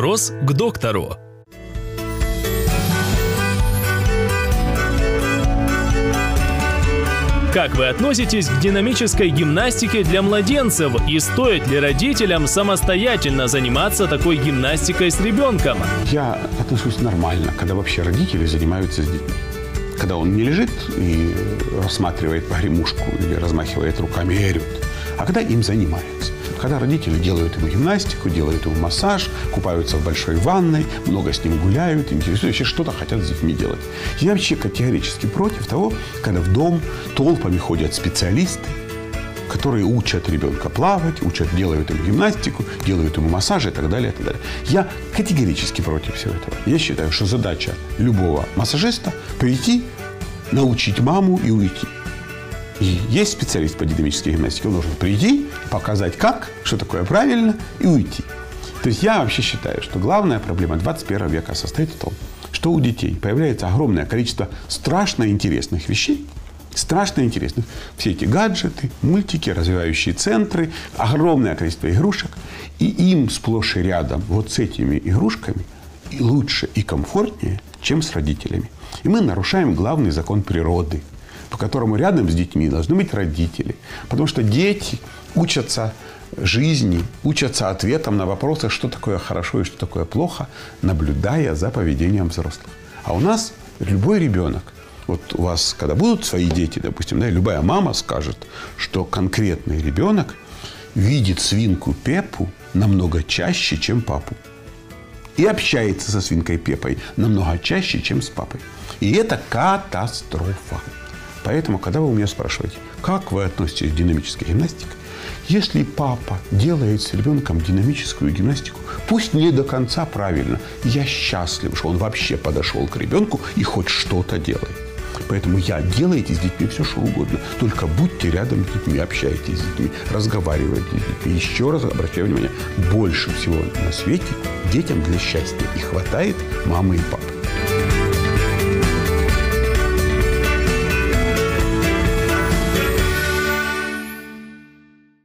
Вопрос к доктору. Как вы относитесь к динамической гимнастике для младенцев и стоит ли родителям самостоятельно заниматься такой гимнастикой с ребенком? Я отношусь нормально, когда вообще родители занимаются с детьми. Когда он не лежит и рассматривает погремушку или размахивает руками и орет, а когда им занимаются. Когда родители делают ему гимнастику, делают ему массаж, купаются в большой ванной, много с ним гуляют, интересуются, что-то хотят с детьми делать. Я вообще категорически против того, когда в дом толпами ходят специалисты, которые учат ребенка плавать, учат, делают ему гимнастику, делают ему массаж и так далее, и так далее. Я категорически против всего этого. Я считаю, что задача любого массажиста прийти, научить маму и уйти. И есть специалист по динамической гимнастике, он должен прийти, показать как, что такое правильно, и уйти. То есть я вообще считаю, что главная проблема 21 века состоит в том, что у детей появляется огромное количество страшно интересных вещей, страшно интересных. Все эти гаджеты, мультики, развивающие центры, огромное количество игрушек. И им сплошь и рядом вот с этими игрушками и лучше и комфортнее, чем с родителями. И мы нарушаем главный закон природы – по которому рядом с детьми должны быть родители. Потому что дети учатся жизни, учатся ответам на вопросы, что такое хорошо и что такое плохо, наблюдая за поведением взрослых. А у нас любой ребенок, вот у вас, когда будут свои дети, допустим, да, любая мама скажет, что конкретный ребенок видит свинку Пепу намного чаще, чем папу. И общается со свинкой Пепой намного чаще, чем с папой. И это катастрофа. Поэтому, когда вы у меня спрашиваете, как вы относитесь к динамической гимнастике, если папа делает с ребенком динамическую гимнастику, пусть не до конца правильно, я счастлив, что он вообще подошел к ребенку и хоть что-то делает. Поэтому я делайте с детьми все, что угодно. Только будьте рядом с детьми, общайтесь с детьми, разговаривайте с детьми. Еще раз обращаю внимание, больше всего на свете детям для счастья и хватает мамы и папы.